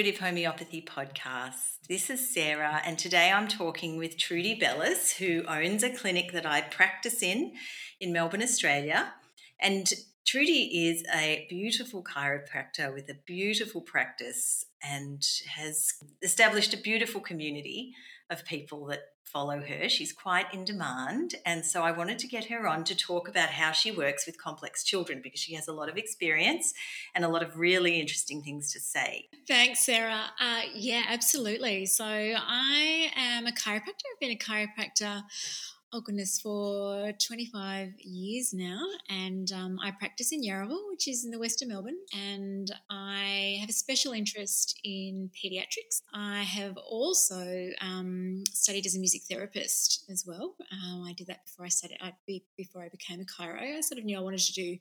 Intuitive Homeopathy Podcast. This is Sarah, and today I'm talking with Trudy Bellis, who owns a clinic that I practice in in Melbourne, Australia. And Trudy is a beautiful chiropractor with a beautiful practice and has established a beautiful community of people that follow her. She's quite in demand. And so I wanted to get her on to talk about how she works with complex children because she has a lot of experience and a lot of really interesting things to say. Thanks, Sarah. Uh, yeah, absolutely. So I am a chiropractor. I've been a chiropractor oh goodness, for 25 years now. And um, I practice in Yarraville, which is in the west of Melbourne. And I have a special interest in pediatrics. I have also um, studied as a music therapist as well. Um, I did that before I studied, I, before I became a chiro. I sort of knew I wanted to do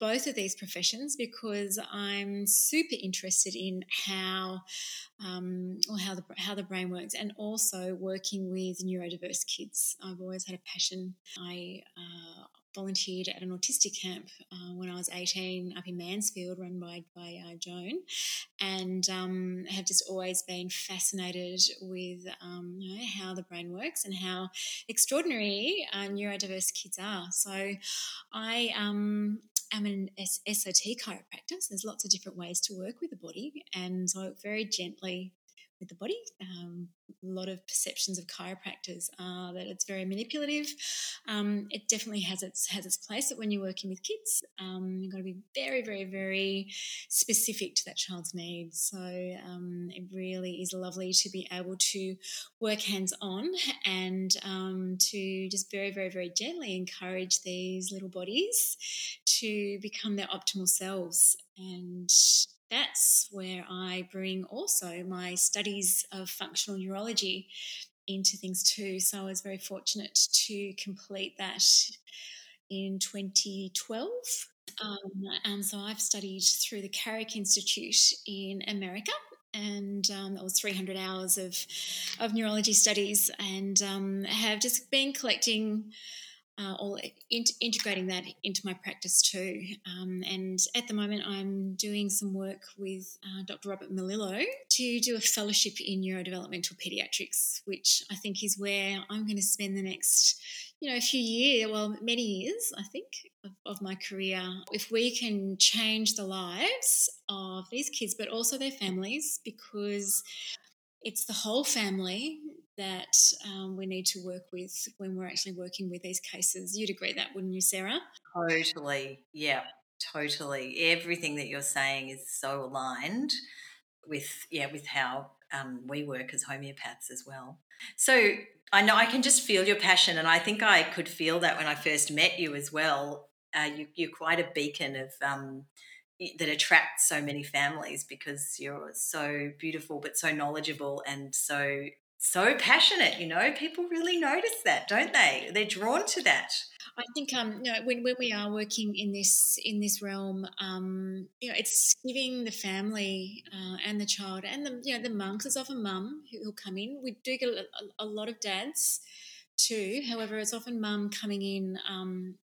both of these professions because I'm super interested in how um, or how the how the brain works, and also working with neurodiverse kids. I've always had a passion. I uh, volunteered at an autistic camp uh, when I was 18 up in Mansfield, run by, by uh, Joan, and um, have just always been fascinated with um, you know, how the brain works and how extraordinary uh, neurodiverse kids are. So I um, am an SOT chiropractor, so there's lots of different ways to work with the body, and so I work very gently with the body. Um, a lot of perceptions of chiropractors are that it's very manipulative. Um, it definitely has its has its place that when you're working with kids, um, you've got to be very, very, very specific to that child's needs. So um, it really is lovely to be able to work hands on and um, to just very, very, very gently encourage these little bodies to become their optimal selves and that's where I bring also my studies of functional neurology into things too. So I was very fortunate to complete that in 2012. Um, and so I've studied through the Carrick Institute in America and um, that was 300 hours of, of neurology studies and um, have just been collecting uh, or in- integrating that into my practice too. Um, and at the moment, I'm doing some work with uh, Dr. Robert Melillo to do a fellowship in neurodevelopmental pediatrics, which I think is where I'm going to spend the next, you know, a few years, well, many years, I think, of, of my career. If we can change the lives of these kids, but also their families, because it's the whole family that um, we need to work with when we're actually working with these cases. You'd agree that, wouldn't you, Sarah? Totally. Yeah, totally. Everything that you're saying is so aligned with yeah with how um, we work as homeopaths as well. So I know I can just feel your passion, and I think I could feel that when I first met you as well. Uh, you, are quite a beacon of um, that attracts so many families because you're so beautiful but so knowledgeable and so so passionate you know people really notice that don't they they're drawn to that I think um, you know, when, when we are working in this in this realm, um, you know, it's giving the family uh, and the child and the you know the mum, because it's often mum who'll come in. We do get a, a, lot of dads too. However, it's often mum coming in um,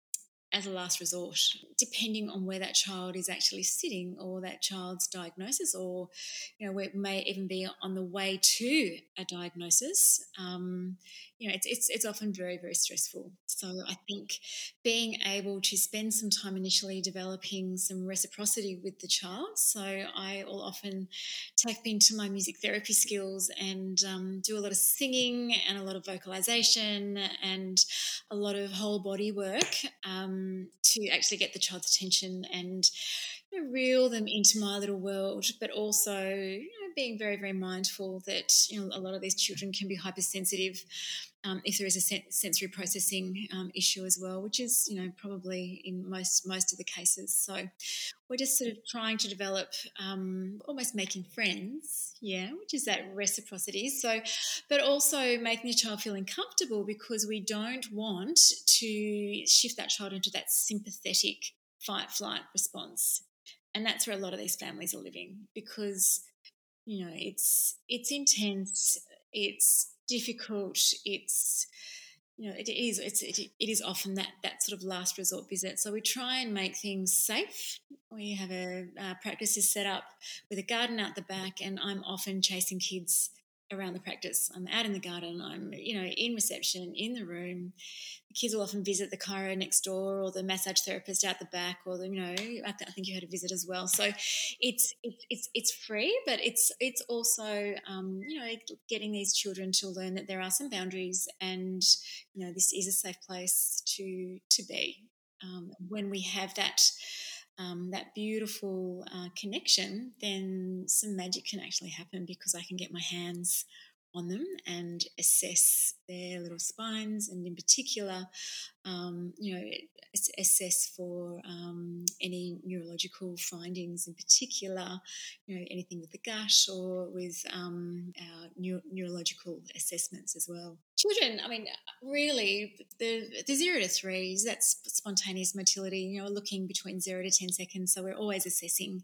as a last resort, depending on where that child is actually sitting or that child's diagnosis, or you know, it may even be on the way to a diagnosis. Um, you know, it's, it's, it's often very, very stressful. So I think being able to spend some time initially developing some reciprocity with the child. So I will often tap into my music therapy skills and um, do a lot of singing and a lot of vocalization and a lot of whole body work um, Um, to actually get the child's attention and you know, reel them into my little world, but also you know, being very, very mindful that you know a lot of these children can be hypersensitive um, if there is a sen- sensory processing um, issue as well, which is you know probably in most most of the cases. So we're just sort of trying to develop almost making friends, yeah, which is that reciprocity. So, but also making the child feeling comfortable because we don't want to shift that child into that sympathetic fight flight response, and that's where a lot of these families are living because you know it's it's intense it's difficult. It's you know, it is it's it, it is often that that sort of last resort visit. So we try and make things safe. We have a uh, practice is set up with a garden out the back, and I'm often chasing kids around the practice. I'm out in the garden. I'm you know in reception in the room. The kids will often visit the chiro next door or the massage therapist out the back, or the you know I, th- I think you had a visit as well. So it's it's it's, it's free, but it's it's also um, you know getting these children to learn that there are some boundaries, and you know this is a safe place to to be. Um, when we have that um, that beautiful uh, connection, then some magic can actually happen because I can get my hands on them and assess their little spines, and in particular, um, you know, assess for um, any neurological findings, in particular, you know, anything with the gut or with um, our neuro- neurological assessments as well. Children, I mean, really, the, the zero to threes, that's spontaneous motility, you know, looking between zero to 10 seconds. So we're always assessing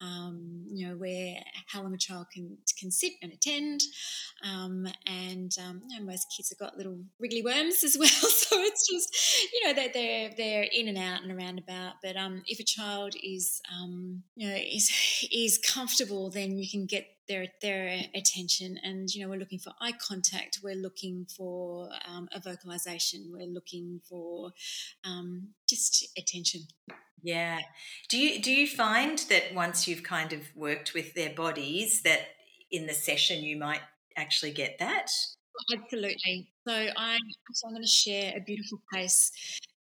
um, you know, where how long a child can can sit and attend, um, and um, you know, most kids have got little wriggly worms as well. So it's just you know that they're they're in and out and around about. But um, if a child is um, you know is is comfortable, then you can get their their attention. And you know we're looking for eye contact. We're looking for um, a vocalization. We're looking for um, just attention. Yeah. Do you do you find that once you've kind of worked with their bodies that in the session you might actually get that? Absolutely. So I so I'm going to share a beautiful case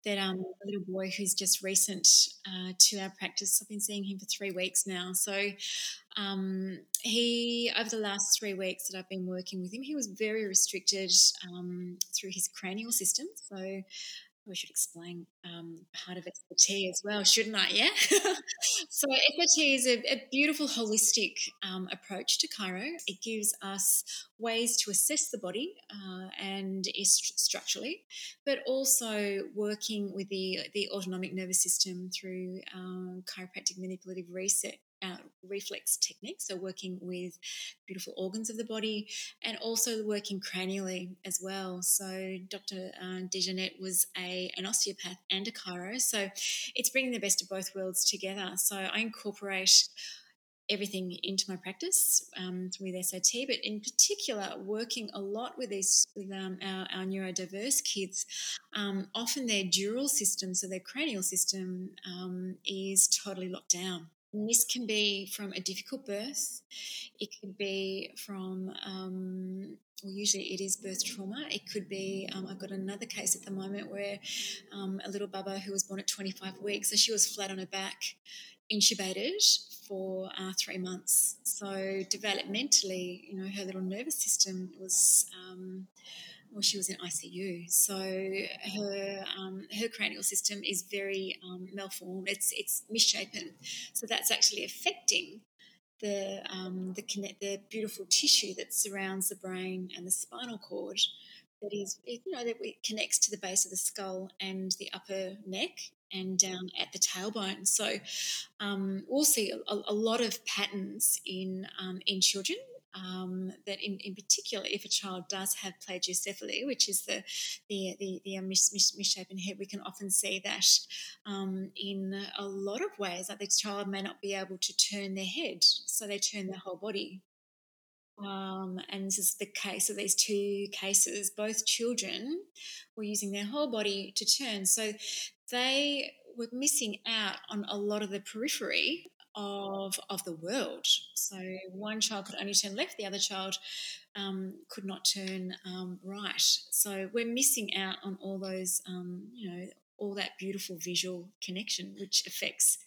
that um, a little boy who's just recent uh, to our practice. I've been seeing him for three weeks now. So um, he, over the last three weeks that I've been working with him, he was very restricted um, through his cranial system. So we should explain um, part of SOT as well, shouldn't I? Yeah. so SOT is a, a beautiful holistic um, approach to chiro. It gives us ways to assess the body uh, and structurally, but also working with the the autonomic nervous system through um, chiropractic manipulative reset uh, reflex techniques, so working with beautiful organs of the body and also working cranially as well. So Dr. Uh, DeJarnette was a, an osteopath and a chiro, so it's bringing the best of both worlds together. So I incorporate everything into my practice um, with SOT, but in particular, working a lot with these with um, our, our, neurodiverse kids. Um, often their dural system, so their cranial system, um, is totally locked down. And this can be from a difficult birth. It could be from, um, well, usually it is birth trauma. It could be, um, I've got another case at the moment where um, a little bubba who was born at 25 weeks, so she was flat on her back, intubated for uh, three months. So developmentally, you know, her little nervous system was um, well, she was in ICU. So her um, her cranial system is very um, malformed. It's it's misshapen. So that's actually affecting the um, the connect the beautiful tissue that surrounds the brain and the spinal cord. That is, you know, that connects to the base of the skull and the upper neck and down at the tailbone. So um, we'll see a, a, lot of patterns in um, in children um, that in, in particular, if a child does have plagiocephaly, which is the the the, the mis, mis, misshapen head, we can often see that um, in a lot of ways. Like the child may not be able to turn their head, so they turn their whole body. Um, and this is the case of these two cases. Both children were using their whole body to turn, so they were missing out on a lot of the periphery of of the world. So one child could only turn left, the other child um, could not turn um, right. So we're missing out on all those, um, you know, all that beautiful visual connection, which affects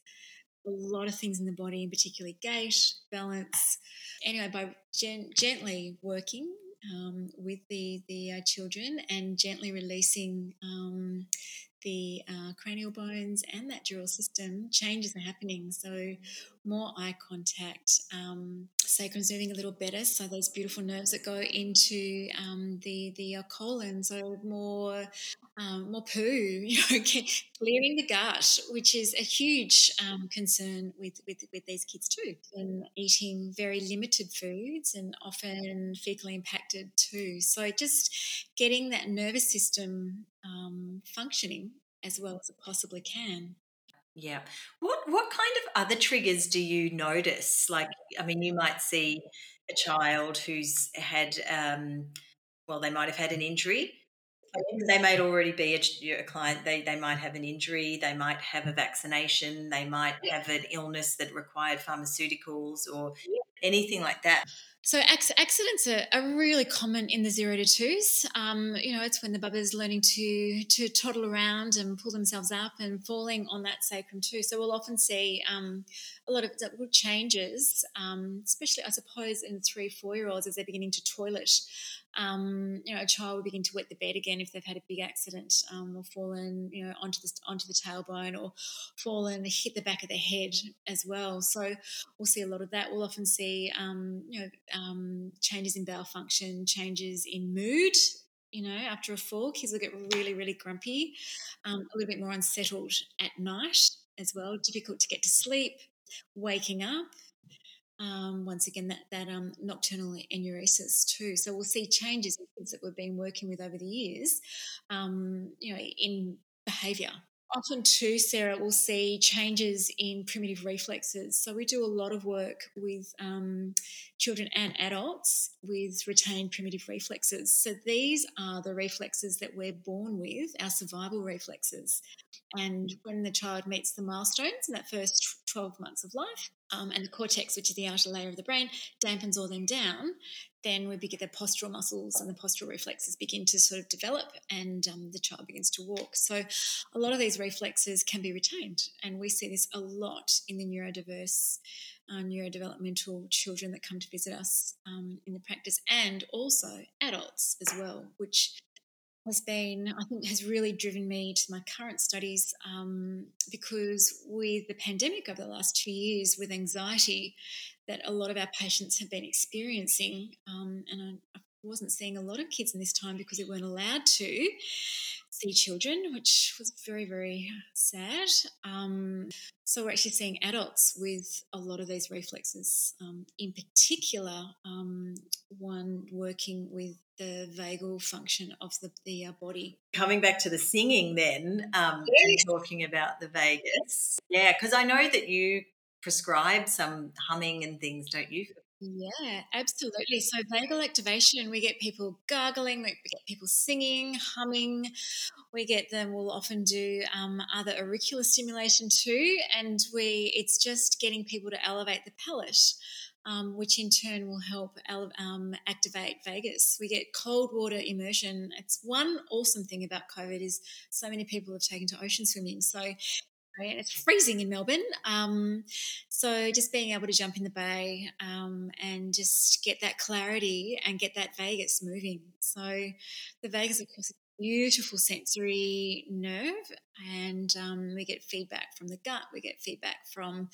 a lot of things in the body, in particular gait, balance. Anyway, by gen- gently working um, with the the uh, children and gently releasing um, the uh, cranial bones and that dural system, changes are happening. So, more eye contact, um, sacrum's moving a little better. So, those beautiful nerves that go into um, the the uh, colon, so more um, more poo, you know, clearing the gut, which is a huge um, concern with, with with these kids too. And eating very limited foods and often fecally impacted too. So, just getting that nervous system um, functioning as well as it possibly can. Yeah. What what kind of other triggers do you notice? Like, I mean, you might see a child who's had, um, well, they might have had an injury. They might already be a, a, client. They they might have an injury. They might have a vaccination. They might have an illness that required pharmaceuticals or anything like that. So accidents are, are, really common in the zero to twos. Um, you know, it's when the bubba's learning to to toddle around and pull themselves up and falling on that sacrum too. So we'll often see um, a lot of changes, um, especially I suppose in three four year olds as they're beginning to toilet um, you know, a child will begin to wet the bed again if they've had a big accident um, or fallen, you know, onto the onto the tailbone or fallen, hit the back of the head as well. So we'll see a lot of that. We'll often see, um, you know, um, changes in bowel function, changes in mood. You know, after a fall, kids will get really, really grumpy, um, a little bit more unsettled at night as well. Difficult to get to sleep, waking up um, once again that that um, nocturnal enuresis too. So we'll see changes in kids that we've been working with over the years, um, you know, in behaviour. Often too, Sarah, we'll see changes in primitive reflexes. So we do a lot of work with um, children and adults with retained primitive reflexes. So these are the reflexes that we're born with, our survival reflexes. And when the child meets the milestones in that first 12 months of life, um, and the cortex, which is the outer layer of the brain, dampens all them down, then we begin the postural muscles and the postural reflexes begin to sort of develop and um, the child begins to walk. So a lot of these reflexes can be retained. And we see this a lot in the neurodiverse, uh, neurodevelopmental children that come to visit us um, in the practice and also adults as well, which has been, I think, has really driven me to my current studies um, because with the pandemic over the last two years, with anxiety that a lot of our patients have been experiencing, um, and I, I wasn't seeing a lot of kids in this time because we weren't allowed to see children, which was very, very sad. Um, so we're actually seeing adults with a lot of these reflexes, um, in particular, um, one working with the vagal function of the, the uh, body. Coming back to the singing, then, um, yes. talking about the vagus. Yeah, because I know that you prescribe some humming and things, don't you, yeah, absolutely. So vagal activation, we get people gargling, we get people singing, humming. We get them. We'll often do um, other auricular stimulation too, and we it's just getting people to elevate the palate. Um, which in turn will help um, activate vagus. We get cold water immersion. It's one awesome thing about COVID is so many people have taken to ocean swimming. So and it's freezing in Melbourne. Um, so just being able to jump in the bay um, and just get that clarity and get that vagus moving. So the vagus, of course, beautiful sensory nerve, and um, we get feedback from the gut. We get feedback from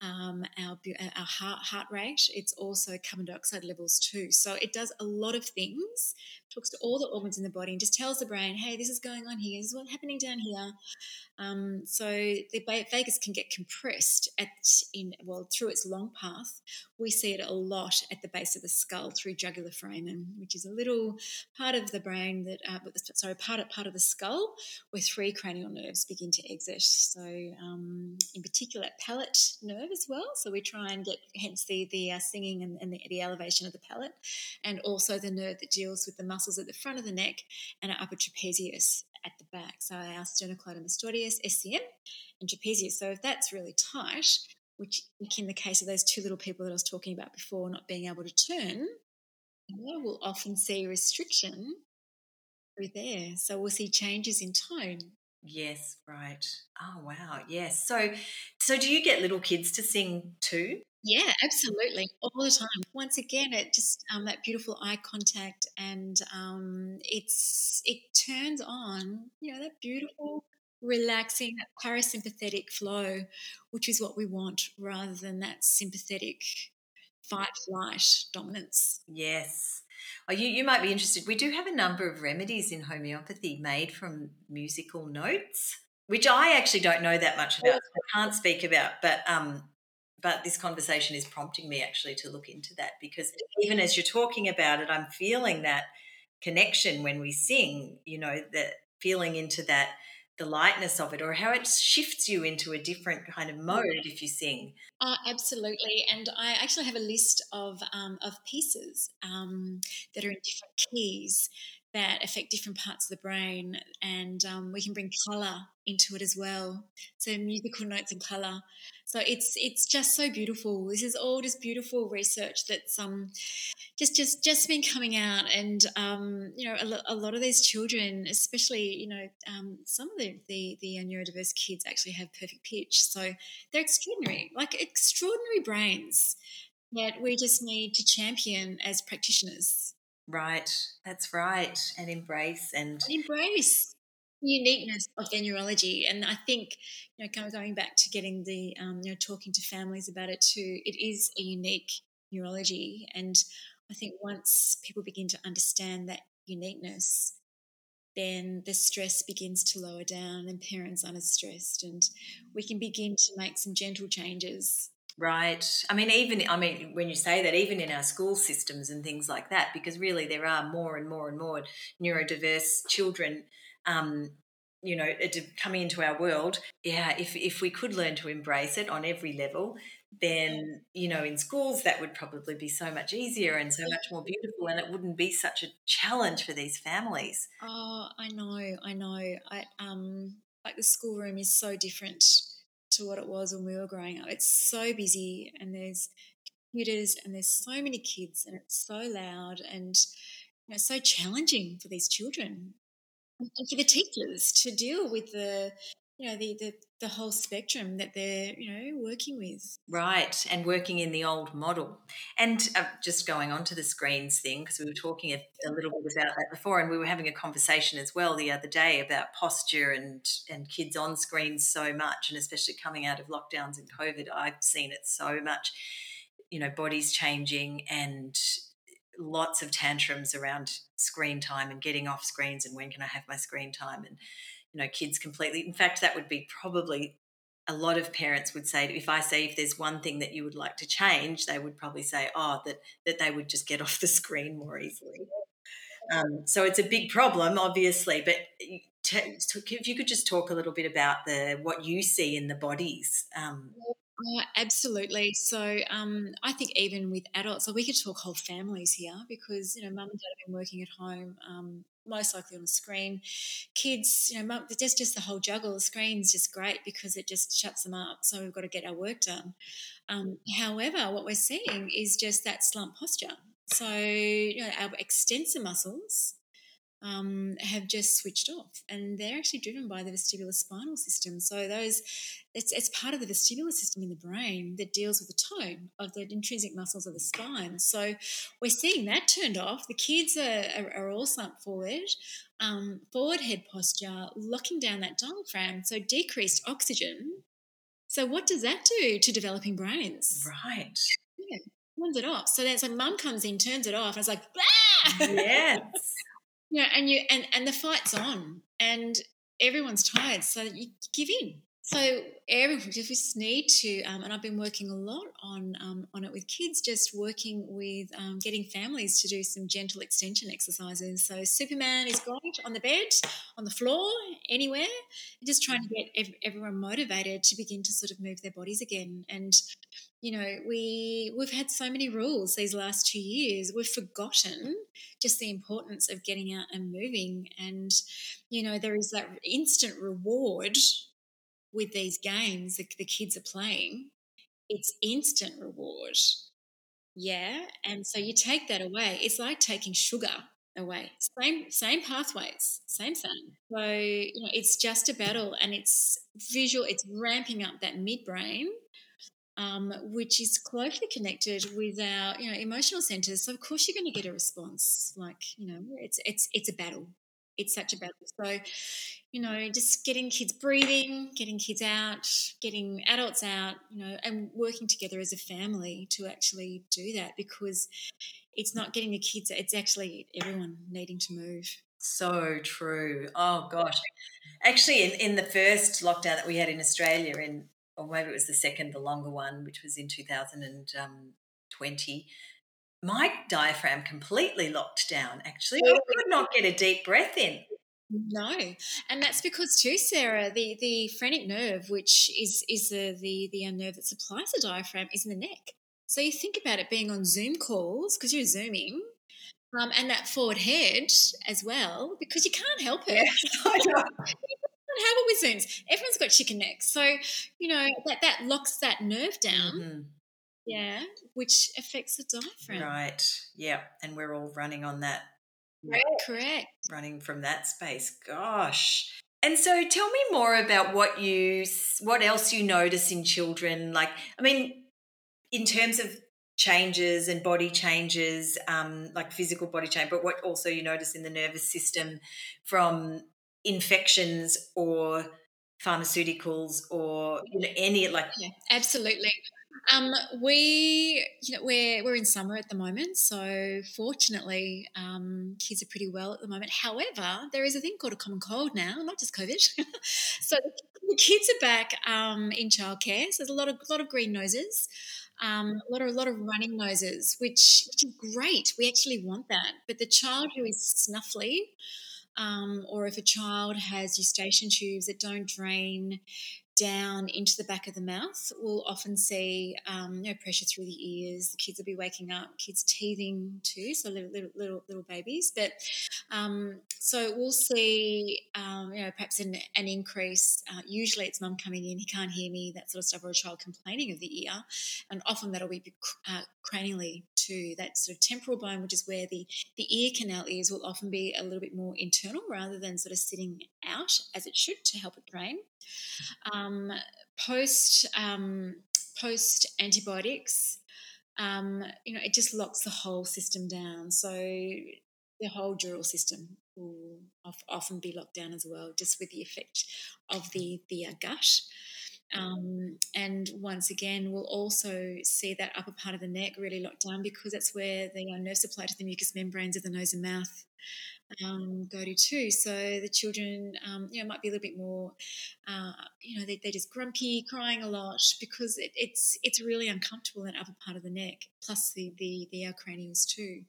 um, our our heart heart rate. It's also carbon dioxide levels too. So it does a lot of things. Talks to all the organs in the body and just tells the brain, "Hey, this is going on here. This is what's happening down here." Um, so the vagus can get compressed at in well through its long path. We see it a lot at the base of the skull through jugular foramen, which is a little part of the brain that uh, sorry part of part of the skull where three cranial nerves begin to exit. So um, in particular, palate nerve as well. So we try and get hence the the uh, singing and, and the, the elevation of the palate, and also the nerve that deals with the muscles at the front of the neck and our upper trapezius at the back. So our sternocleidomastoideus, SCM, and trapezius. So if that's really tight, which in the case of those two little people that I was talking about before, not being able to turn, we'll often see restriction through there. So we'll see changes in tone. Yes, right. Oh wow, yes. So, so do you get little kids to sing too? Yeah, absolutely, all the time. Once again, it just um, that beautiful eye contact, and um, it's it turns on, you know, that beautiful relaxing, that parasympathetic flow, which is what we want rather than that sympathetic fight flight dominance. Yes. Oh, you, you might be interested. We do have a number of remedies in homeopathy made from musical notes, which I actually don't know that much about. I can't speak about, but um, but this conversation is prompting me actually to look into that because even as you're talking about it, I'm feeling that connection when we sing. You know, that feeling into that the lightness of it or how it shifts you into a different kind of mode if you sing. Uh, absolutely. And I actually have a list of, um, of pieces um, that are in different keys that affect different parts of the brain. And um, we can bring colour into it as well. So musical notes and colour. So it's it's just so beautiful. This is all just beautiful research that's um just just just been coming out, and um you know a, a lot of these children, especially you know um, some of the, the the neurodiverse kids actually have perfect pitch, so they're extraordinary, like extraordinary brains that we just need to champion as practitioners. Right, that's right, and embrace and, and embrace uniqueness of their neurology. And I think, you know, going back to getting the, um, you know, talking to families about it too, it is a unique neurology. And I think once people begin to understand that uniqueness, then the stress begins to lower down and parents aren't as stressed and we can begin to make some gentle changes Right. I mean, even, I mean, when you say that, even in our school systems and things like that, because really there are more and more and more neurodiverse children um, you know, coming into our world, yeah, if, if we could learn to embrace it on every level, then, you know, in schools that would probably be so much easier and so much more beautiful and it wouldn't be such a challenge for these families. Oh, I know, I know. I um like the schoolroom is so different to what it was when we were growing up. It's so busy and there's computers and there's so many kids and it's so loud and you know, so challenging for these children and for the teachers to deal with the you know the, the the whole spectrum that they're you know working with. Right and working in the old model. And uh, just going on to the screens thing because we were talking a, a, little bit about that before and we were having a conversation as well the other day about posture and and kids on screens so much and especially coming out of lockdowns and covid i've seen it so much. You know bodies changing and lots of tantrums around screen time and getting off screens and when can I have my screen time and you know kids completely in fact that would be probably a lot of parents would say if I say if there's one thing that you would like to change they would probably say oh that that they would just get off the screen more easily. Um, so it's a big problem obviously but if you could just talk a little bit about the what you see in the bodies um, Oh, absolutely. So um, I think even with adults, so we could talk whole families here because you know mum and dad have been working at home, um, most likely on a screen. Kids, you know, just just the whole juggle. The screen's just great because it just shuts them up. So we've got to get our work done. Um, however, what we're seeing is just that slump posture. So you know, our extensor muscles um, have just switched off, and they're actually driven by the vestibular spinal system. So those, it's, it's part of the vestibular system in the brain that deals with the tone of the intrinsic muscles of the spine. So we're seeing that turned off. The kids are, are, are all slumped forward, um, forward head posture, locking down that diaphragm, so decreased oxygen. So what does that do to developing brains? Right. Yeah, turns it off. So then like mum comes in, turns it off, and it's like, ah! yes. Yeah, and you and and the fight's on, and everyone's tired, so you give in. So everyone just need to, um, and I've been working a lot on um, on it with kids, just working with um, getting families to do some gentle extension exercises. So Superman is great on the bed, on the floor, anywhere, just trying to get everyone motivated to begin to sort of move their bodies again. And you know, we we've had so many rules these last two years. We've forgotten just the importance of getting out and moving. And you know, there is that instant reward with these games that the kids are playing. It's instant reward. Yeah, and so you take that away. It's like taking sugar away. Same same pathways, same thing. So you know, it's just a battle, and it's visual. It's ramping up that midbrain um, which is closely connected with our you know emotional centers. So of course you're going to get a response. Like you know, it's it's it's a battle. It's such a battle. So, you know, just getting kids breathing, getting kids out, getting adults out, you know, and working together as a family to actually do that because it's not getting the kids, it's actually everyone needing to move. So true. Oh gosh. Actually, in, in the first lockdown that we had in Australia, in or maybe it was the second, the longer one, which was in 2020, um, my diaphragm completely locked down. Actually, I could not get a deep breath in. No, and that's because too, Sarah, the the phrenic nerve, which is is the the the nerve that supplies the diaphragm, is in the neck. So you think about it being on Zoom calls because you're zooming, um, and that forward head as well because you can't help it. Yeah, help it with Zooms. Everyone's got chicken necks, so you know that that locks that nerve down. Mm-hmm. Yeah, which affects the diaphragm. Right. Yeah, and we're all running on that. Correct. Running from that space. Gosh. And so tell me more about what you what else you notice in children like I mean in terms of changes and body changes um, like physical body change but what also you notice in the nervous system from infections or pharmaceuticals or you know, any like yeah, absolutely um, we, you know, we're we're in summer at the moment, so fortunately, um, kids are pretty well at the moment. However, there is a thing called a common cold now, not just COVID. so the kids are back um, in childcare. So there's a lot of lot of green noses. Um, a lot of a lot of running noses, which which is great. We actually want that. But the child who is snuffly, um, or if a child has eustachian tubes that don't drain down into the back of the mouth, we'll often see um, pressure through the ears. The kids will be waking up, kids teething too, so little little little, little babies. But um, so we'll see, um, you know, perhaps an, an increase. Uh, usually, it's mum coming in, he can't hear me, that sort of stuff, or a child complaining of the ear, and often that'll be uh, cranially too. That sort of temporal bone, which is where the the ear canal is, will often be a little bit more internal rather than sort of sitting out as it should to help it drain. Um, post um, post antibiotics, um, you know, it just locks the whole system down. So the whole dural system will often be locked down as well, just with the effect of the the uh, gut. Um, and once again, we'll also see that upper part of the neck really locked down because that's where the uh, nerve supply to the mucous membranes of the nose and mouth um, go to too. So the children, um, you know, might be a little bit more, uh, you know, they, are just grumpy, crying a lot because it, it's it's really uncomfortable in that upper part of the neck, plus the the the cranials too.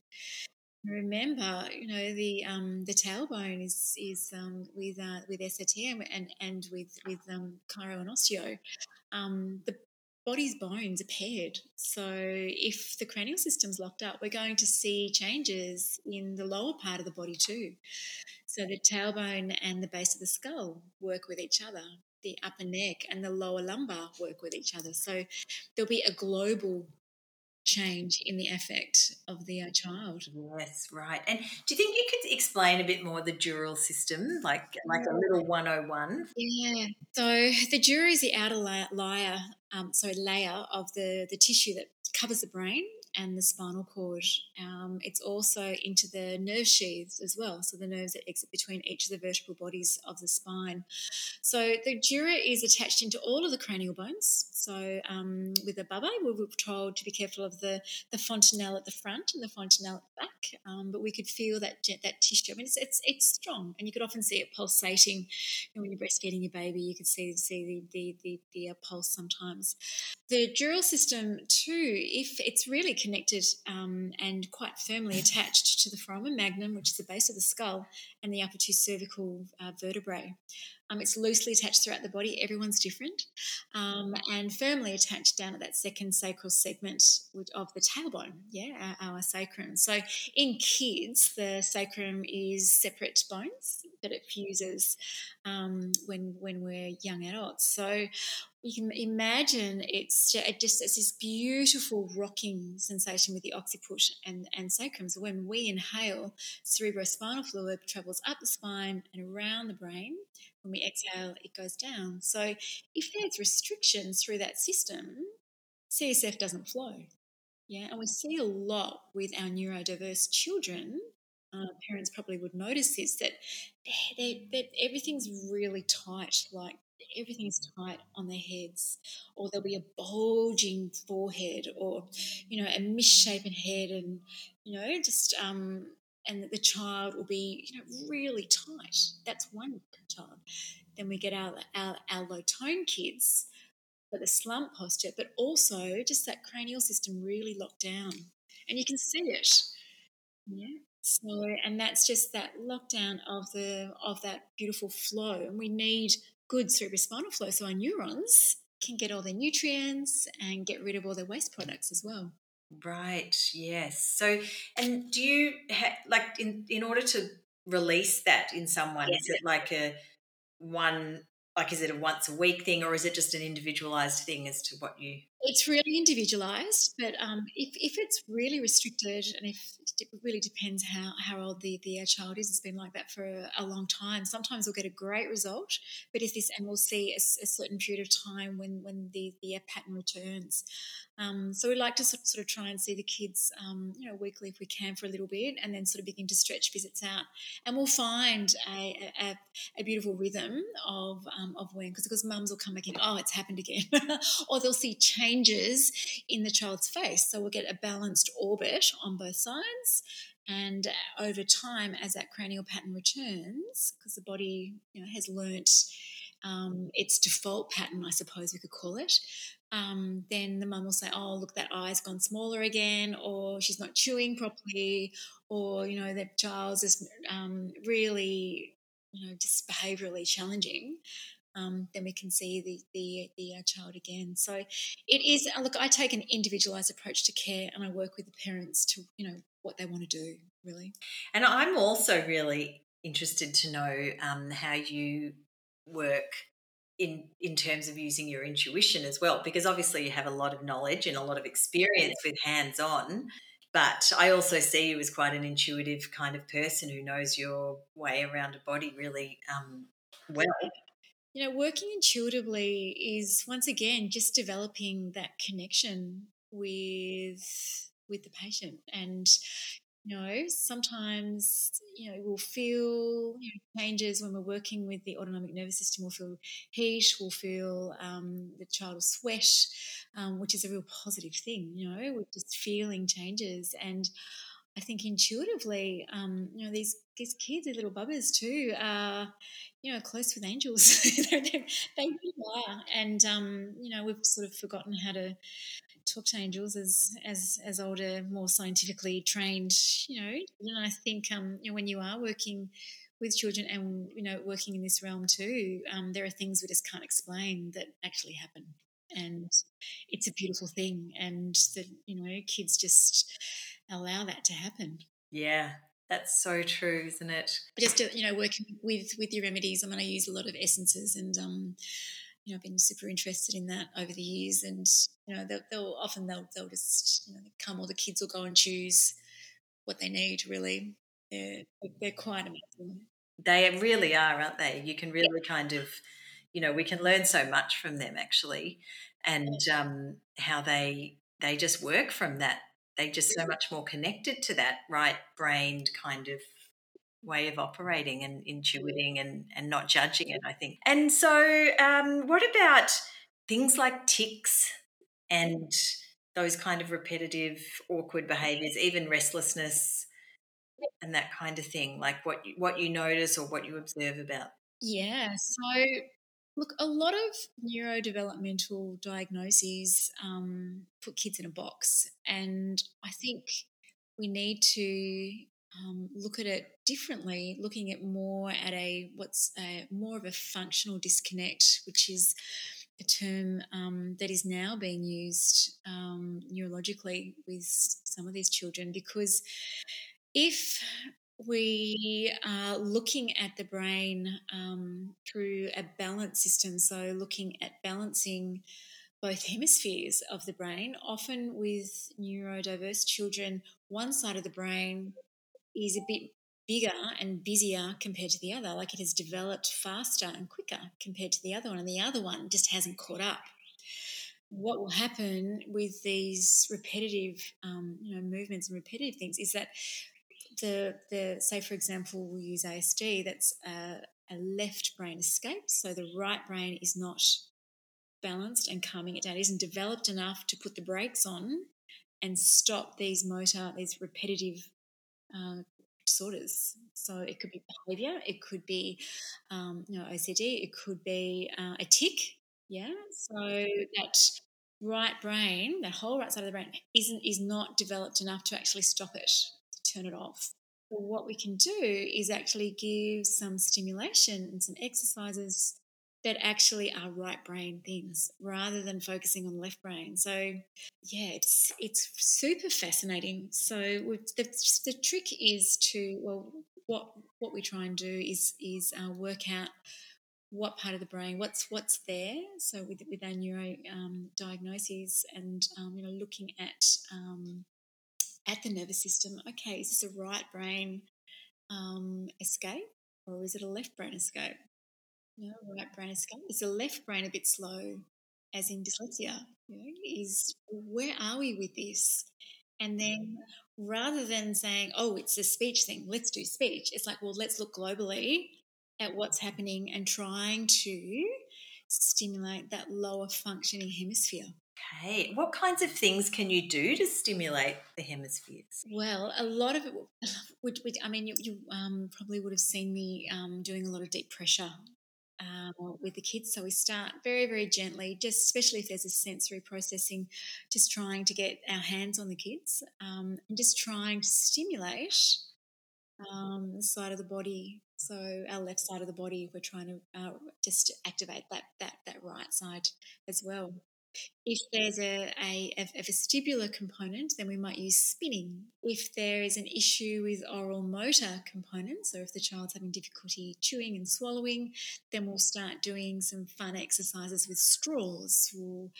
Remember, you know, the um, the tailbone is is um, with uh, with SOT and and with with um, chiro and osteo. Um, the body's bones are paired. So if the cranial system's locked up, we're going to see changes in the lower part of the body too. So the tailbone and the base of the skull work with each other. The upper neck and the lower lumbar work with each other. So there'll be a global change in the affect of the uh, child. Yes, right. And do you think you could explain a bit more the dural system, like like a little 101? Yeah. So the dura is the outer layer, layer um, sorry, layer of the, the tissue that covers the brain and the spinal cord. Um, it's also into the nerve sheaths as well, so the nerves that exit between each of the vertebral bodies of the spine. So the dura is attached into all of the cranial bones. So um, with the baba, we were told to be careful of the, the fontanelle at the front and the fontanelle at the back, um, but we could feel that that tissue. I mean, it's, it's, it's strong, and you could often see it pulsating. And when you're breastfeeding your baby, you could see see the the the, the uh, pulse sometimes. The dural system too, if it's really connected um, and quite firmly attached to the foramen magnum, which is the base of the skull, and the upper two cervical uh, vertebrae. Um, it's loosely attached throughout the body. Everyone's different, um, and firmly attached down at that second sacral segment of the tailbone. Yeah, our, our, sacrum. So in kids, the sacrum is separate bones, but it fuses um, when when we're young adults. So you can imagine it's just, it just it's this beautiful rocking sensation with the occiput and, and sacrum. So when we inhale, cerebrospinal fluid travels up the spine and around the brain. When we exhale, it goes down. So if there's restrictions through that system, CSF doesn't flow. Yeah, and we see a lot with our neurodiverse children uh, parents probably would notice this that they, they, everything's really tight, like everything's tight on their heads, or there'll be a bulging forehead, or you know, a misshapen head, and you know, just um, and the child will be you know really tight. That's one child. Then we get our our, our low tone kids for the slump posture, but also just that cranial system really locked down, and you can see it. Yeah. So, and that's just that lockdown of the of that beautiful flow, and we need good cerebrospinal flow, so our neurons can get all their nutrients and get rid of all their waste products as well. Right. Yes. So, and do you ha- like in in order to release that in someone? Yes. Is it like a one? Like, is it a once a week thing, or is it just an individualized thing as to what you it's really individualized, but um, if, if it's really restricted and if it really depends how, how old the, the uh, child is, it's been like that for a, a, long time. Sometimes we'll get a great result, but if this, and we'll see a, a certain period of time when, when the, the pattern returns. Um, so we like to sort of, sort of try and see the kids, um, you know, weekly if we can for a little bit, and then sort of begin to stretch visits out, and we'll find a, a, a beautiful rhythm of um, of when because because mums will come back in, oh, it's happened again, or they'll see changes in the child's face, so we'll get a balanced orbit on both sides. And over time, as that cranial pattern returns, because the body you know, has learnt um, its default pattern, I suppose we could call it, um, then the mum will say, "Oh, look, that eye's gone smaller again," or she's not chewing properly, or you know, the child's just um, really, you know, just behaviourally challenging. Um, then we can see the the, the uh, child again. So it is. Uh, look, I take an individualised approach to care, and I work with the parents to you know what they want to do really. And I'm also really interested to know um, how you work in in terms of using your intuition as well because obviously you have a lot of knowledge and a lot of experience with hands on but I also see you as quite an intuitive kind of person who knows your way around a body really um, well. You know, working intuitively is once again just developing that connection with with the patient and you know, sometimes, you know, we'll feel changes when we're working with the autonomic nervous system. We'll feel heat, we'll feel um, the child will sweat, um, which is a real positive thing, you know, we're just feeling changes. And I think intuitively, um, you know, these these kids, these little bubbers too, are, you know, close with angels. they, they really are. And, um, you know, we've sort of forgotten how to talk to angels as as as older, more scientifically trained. You know, and I think um, you know when you are working with children and you know working in this realm too, um, there are things we just can't explain that actually happen, and it's a beautiful thing. And that you know, kids just allow that to happen. Yeah, that's so true, isn't it? Just you know, working with with your remedies. I mean, I use a lot of essences and um, you know, I've been super interested in that over the years, and you know, they'll, they'll often they'll they'll just you know come, or the kids will go and choose what they need. Really, they're they're quite amazing. They really are, aren't they? You can really yeah. kind of, you know, we can learn so much from them actually, and um, how they they just work from that. They just so much more connected to that right brained kind of way of operating and intuiting and, and not judging it, I think. And so, um, what about things like tics and those kind of repetitive, awkward behaviors, even restlessness and that kind of thing? Like what you, what you notice or what you observe about? Yeah. So, look, a lot of neurodevelopmental diagnoses um, put kids in a box, and I think we need to um, look at it differently, looking at more at a what's a, more of a functional disconnect, which is a term um, that is now being used um, neurologically with some of these children because if we are looking at the brain um, through a balance system, so looking at balancing both hemispheres of the brain. Often with neurodiverse children, one side of the brain is a bit bigger and busier compared to the other. Like it has developed faster and quicker compared to the other one, and the other one just hasn't caught up. What will happen with these repetitive, um, you know, movements and repetitive things is that the the say for example we'll use ASD that's a, a left brain escape so the right brain is not balanced and calming it down. It isn't developed enough to put the brakes on and stop these motor these repetitive uh, disorders. So it could be behavior it could be um, you know OCD it could be uh, a tic yeah? So that right brain that whole right side of the brain isn't is not developed enough to actually stop it turn it off. But what we can do is actually give some stimulation and some exercises that actually are right brain things rather than focusing on left brain. So yeah, it's it's super fascinating. So the, the trick is to well, what what we try and do is is uh, work out what part of the brain, what's what's there. So with with our neuro um, diagnoses and um, you know looking at um, at the nervous system okay, is this a right brain um, escape or is it a left brain escape? No, right brain escape. Is the left brain a bit slow, as in dyslexia? You know, is where are we with this? And then rather than saying, oh, it's a speech thing, let's do speech, it's like, well, let's look globally at what's happening and trying to stimulate that lower functioning hemisphere. Okay. What kinds of things can you do to stimulate the hemispheres? Well, a lot of it, would, would I mean, you, you um, probably would have seen me um, doing a lot of deep pressure um, with the kids. So we start very, very gently, just especially if there's a sensory processing, just trying to get our hands on the kids um, and just trying to stimulate um, the side of the body. So our left side of the body, we're trying to uh, just activate that that that right side as well. If there's a, a, a, vestibular component, then we might use spinning. If there is an issue with oral motor components, or if the child's having difficulty chewing and swallowing, then we'll start doing some fun exercises with straws. We'll,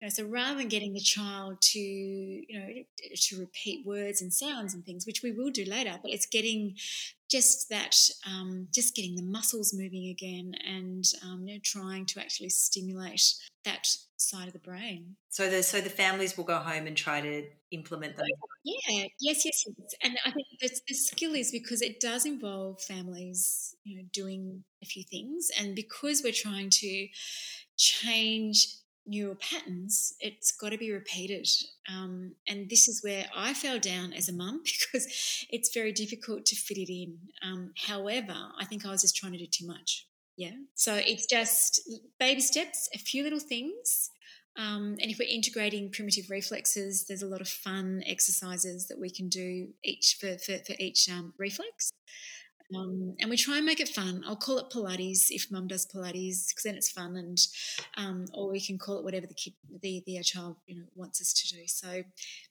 you know, so rather than getting the child to, you know, to repeat words and sounds and things, which we will do later, but it's getting just that, um, just getting the muscles moving again and um, you know, trying to actually stimulate that side of the brain. So the so the families will go home and try to implement those. Yeah, yes, yes, yes. And I think the, the skill is because it does involve families, you know, doing a few things, and because we're trying to change neural patterns, it's got to be repeated. Um, and this is where I fell down as a mum because it's very difficult to fit it in. Um, however, I think I was just trying to do too much. Yeah. So it's just baby steps, a few little things. Um, and if we're integrating primitive reflexes, there's a lot of fun exercises that we can do each for, for, for each um, reflex. Um, and we try and make it fun. I'll call it Pilates if mum does Pilates because then it's fun, and um, or we can call it whatever the kid, the the child, you know, wants us to do. So,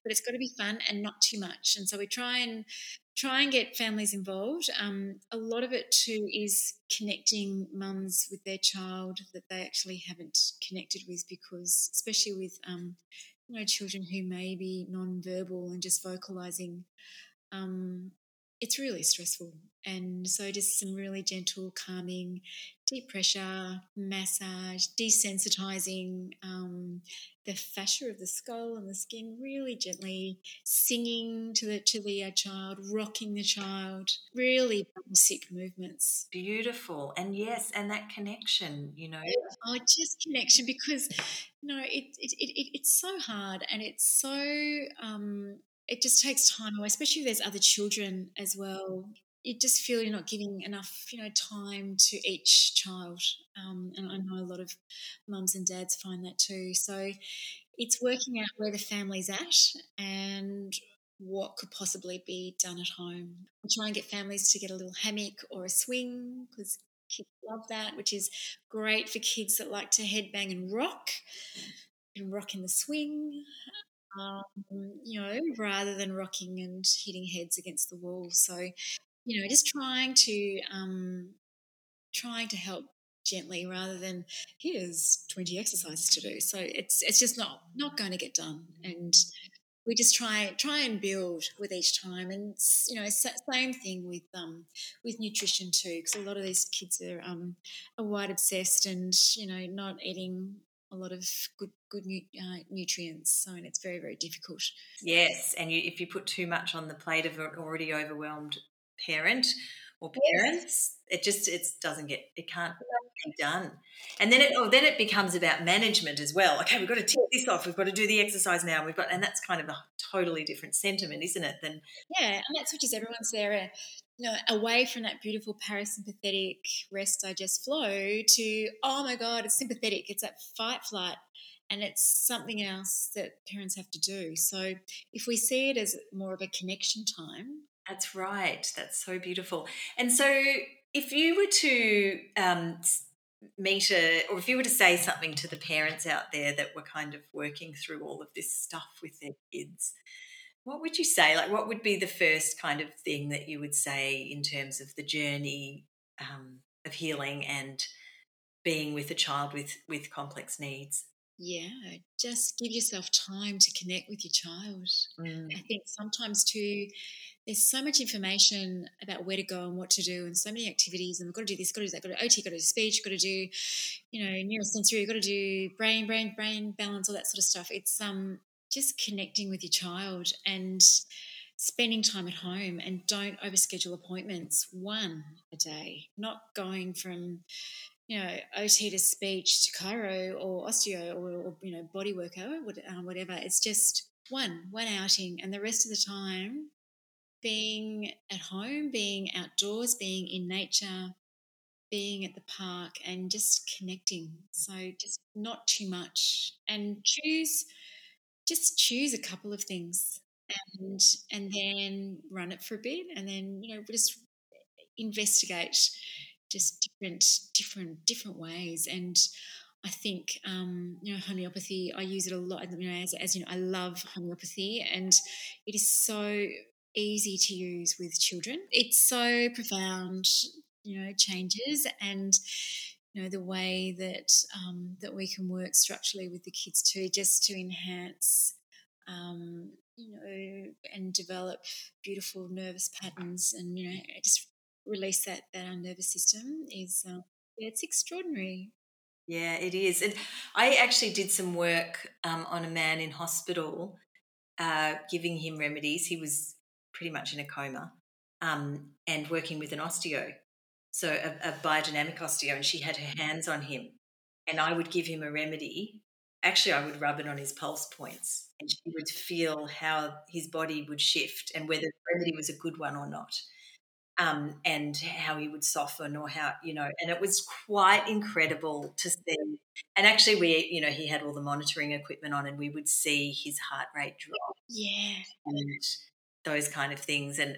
but it's got to be fun and not too much. And so we try and try and get families involved. Um, a lot of it too is connecting mums with their child that they actually haven't connected with because, especially with um, you know children who may be non-verbal and just vocalizing. Um, it's really stressful. And so, just some really gentle, calming, deep pressure, massage, desensitizing um, the fascia of the skull and the skin really gently, singing to the to the uh, child, rocking the child, really basic movements. Beautiful, and yes, and that connection, you know. Oh, just connection because no, it, it, it, it's so hard and it's so um, it just takes time away, especially if there's other children as well. You just feel you're not giving enough, you know, time to each child. Um, and I know a lot of mums and dads find that too. So it's working out where the family's at and what could possibly be done at home. I try and get families to get a little hammock or a swing because kids love that, which is great for kids that like to headbang and rock and rock in the swing um, you know, rather than rocking and hitting heads against the wall. So, you know, just trying to um, trying to help gently rather than here's 20 exercises to do. So it's it's just not not going to get done, and we just try try and build with each time. And you know, same thing with um, with nutrition too, because a lot of these kids are um, are white obsessed and you know not eating a lot of good good uh, nutrients. So and it's very very difficult. Yes, and you, if you put too much on the plate of an already overwhelmed parent or parents, it just it doesn't get it can't be done. And then it oh, then it becomes about management as well. Okay, we've got to tick this off. We've got to do the exercise now. We've got and that's kind of a totally different sentiment, isn't it? Than Yeah, and that switches everyone's there. You know, away from that beautiful parasympathetic rest, digest, flow to oh my god, it's sympathetic. It's that fight, flight, and it's something else that parents have to do. So if we see it as more of a connection time, That's right. That's so beautiful. And so, if you were to um, meet a, or if you were to say something to the parents out there that were kind of working through all of this stuff with their kids, what would you say? Like, what would be the first kind of thing that you would say in terms of the journey um, of healing and being with a child with with complex needs? yeah, just give yourself time to connect with your child. I think sometimes too, there's so much information about where to go and what to do, and so many activities, and we've got to do this, got to do that, got to OT, got to do speech, got to do, you know, neurosensory, got to do brain, brain, brain balance, all that sort of stuff. It's um just connecting with your child and spending time at home, and don't overschedule appointments. One a day, not going from you know, OT to speech to chiro or osteo or, or you know, body worker, uh, whatever. It's just one, one outing, and the rest of the time being at home, being outdoors, being in nature, being at the park, and just connecting. So just not too much, and choose, just choose a couple of things, and and then run it for a bit, and then you know just investigate just different different different ways and I think um, you know homeopathy. I use it a lot. You know, as, as you know, I love homeopathy, and it is so easy to use with children. It's so profound, you know, changes and you know the way that um, that we can work structurally with the kids too, just to enhance. Um, you know, and develop beautiful nervous patterns, and you know, just release that that our nervous system is uh, yeah, it's extraordinary. Yeah, it is. And I actually did some work um, on a man in hospital, uh, giving him remedies. He was pretty much in a coma um, and working with an osteo, so a, a biodynamic osteo, and she had her hands on him. And I would give him a remedy. Actually, I would rub it on his pulse points, and she would feel how his body would shift and whether the remedy was a good one or not um, and how he would soften or how you know and it was quite incredible to see and actually we you know he had all the monitoring equipment on and we would see his heart rate drop Yeah, and those kind of things and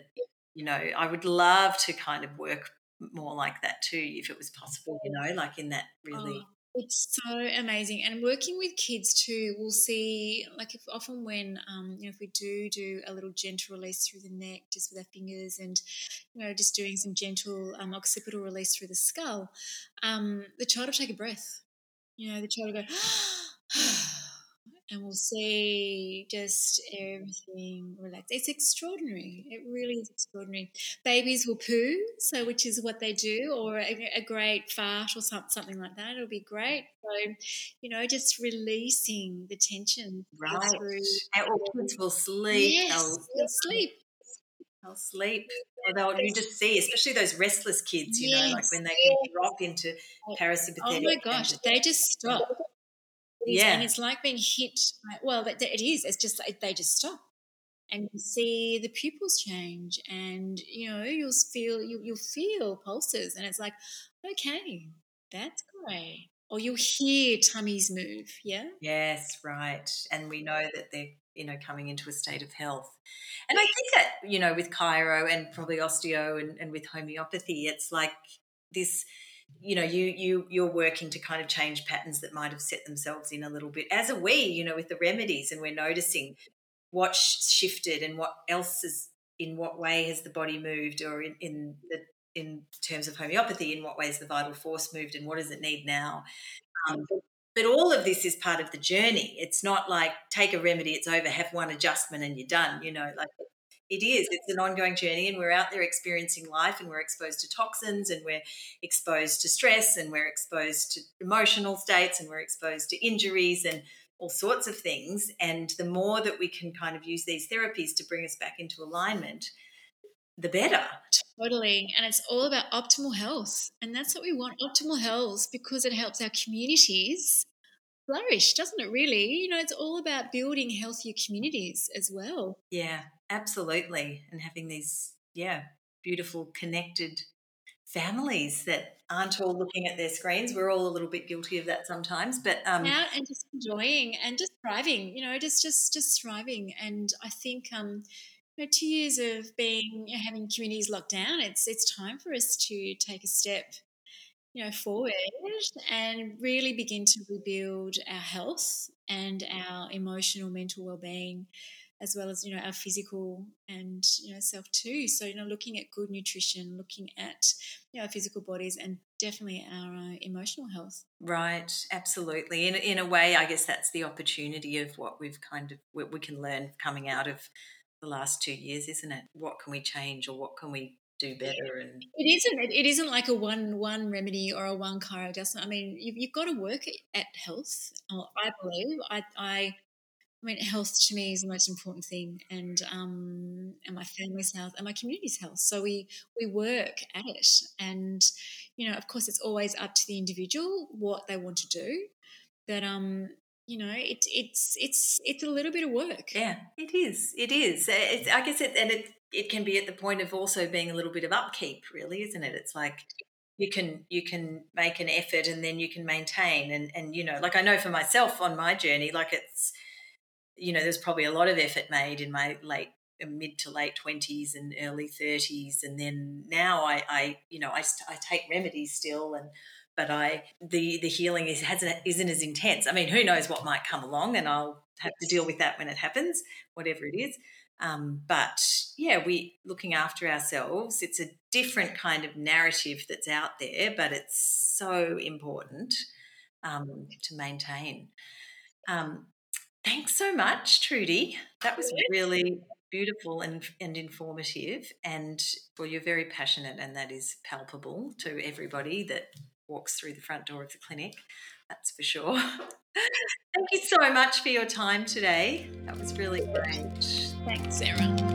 you know i would love to kind of work more like that too if it was possible you know like in that really Oh, it's so amazing. And working with kids too, we'll see like if often when um, you know if we do do a little gentle release through the neck, just with our fingers, and you know just doing some gentle um, occipital release through the skull, um, the child will take a breath. You know, the child will go. And we'll see just everything relax. It's extraordinary. It really is extraordinary. Babies will poo, so which is what they do, or a, a great fart or some, something like that. It'll be great. So, you know, just releasing the tension right through. all kids will sleep Yes, they'll, sleep. they'll sleep they'll you just see especially those restless kids you know like when they can yes. drop into oh, parasympathetic Oh my gosh, they just stop. Yeah. And it's like being hit. By, well, it is. It's just like they just stop. And you see the pupils change, and you know you'll feel you, you'll feel pulses, and it's like, okay, that's great. Or you'll hear tummies move, yeah. Yes, right. And we know that they're, you know, coming into a state of health. And I think that, you know, with chiro and probably osteo and, and with homeopathy, it's like this, you know, you you you're working to kind of change patterns that might have set themselves in a little bit, as are we, you know, with the remedies, and we're noticing what shifted and what else is in what way has the body moved, or in, in the in terms of homeopathy, in what ways the vital force moved, and what does it need now? Um, but all of this is part of the journey. It's not like take a remedy, it's over, have one adjustment, and you're done. You know, like it is. It's an ongoing journey, and we're out there experiencing life, and we're exposed to toxins, and we're exposed to stress, and we're exposed to emotional states, and we're exposed to injuries, and all sorts of things. And the more that we can kind of use these therapies to bring us back into alignment, the better. Totally. And it's all about optimal health. And that's what we want optimal health because it helps our communities flourish, doesn't it, really? You know, it's all about building healthier communities as well. Yeah, absolutely. And having these, yeah, beautiful, connected families that aren't all looking at their screens. We're all a little bit guilty of that sometimes, but um, and just enjoying and just thriving. You know, just just just thriving. And I think um, you know, two years of being having communities locked down, it's it's time for us to take a step, you know, forward and really begin to rebuild our health and our emotional, mental well-being, as well as you know our physical and you know self too. So you know, looking at good nutrition, looking at you know our physical bodies, and definitely our uh, emotional health. Right, absolutely. In in a way, I guess that's the opportunity of what we've kind of what we can learn coming out of the last two years, isn't it? What can we change or what can we do better? And it isn't. It, it isn't like a one one remedy or a one car adjustment. I mean, you've, you've got to work at health. Uh, I believe. I, I I mean, health to me is the most important thing, and um, and my family's health and my community's health. So we we work at it, and you know, of course, it's always up to the individual what they want to do. But um, you know, it, it's it's it's a little bit of work. Yeah, it is. It is. It's, I guess it and it it can be at the point of also being a little bit of upkeep, really, isn't it? It's like you can you can make an effort and then you can maintain and and you know, like I know for myself on my journey, like it's you know, there's probably a lot of effort made in my late mid to late 20s and early 30s and then now I, I you know I, I take remedies still and but I the the healing is hasn't isn't as intense. I mean, who knows what might come along, and I'll have to deal with that when it happens, whatever it is. Um, but yeah, we looking after ourselves. It's a different kind of narrative that's out there, but it's so important um, to maintain. Um, thanks so much, Trudy. That was really beautiful and, and informative and well you're very passionate and that is palpable to everybody that walks through the front door of the clinic, that's for sure. Thank you so much for your time today. That was really great. Thanks, Sarah.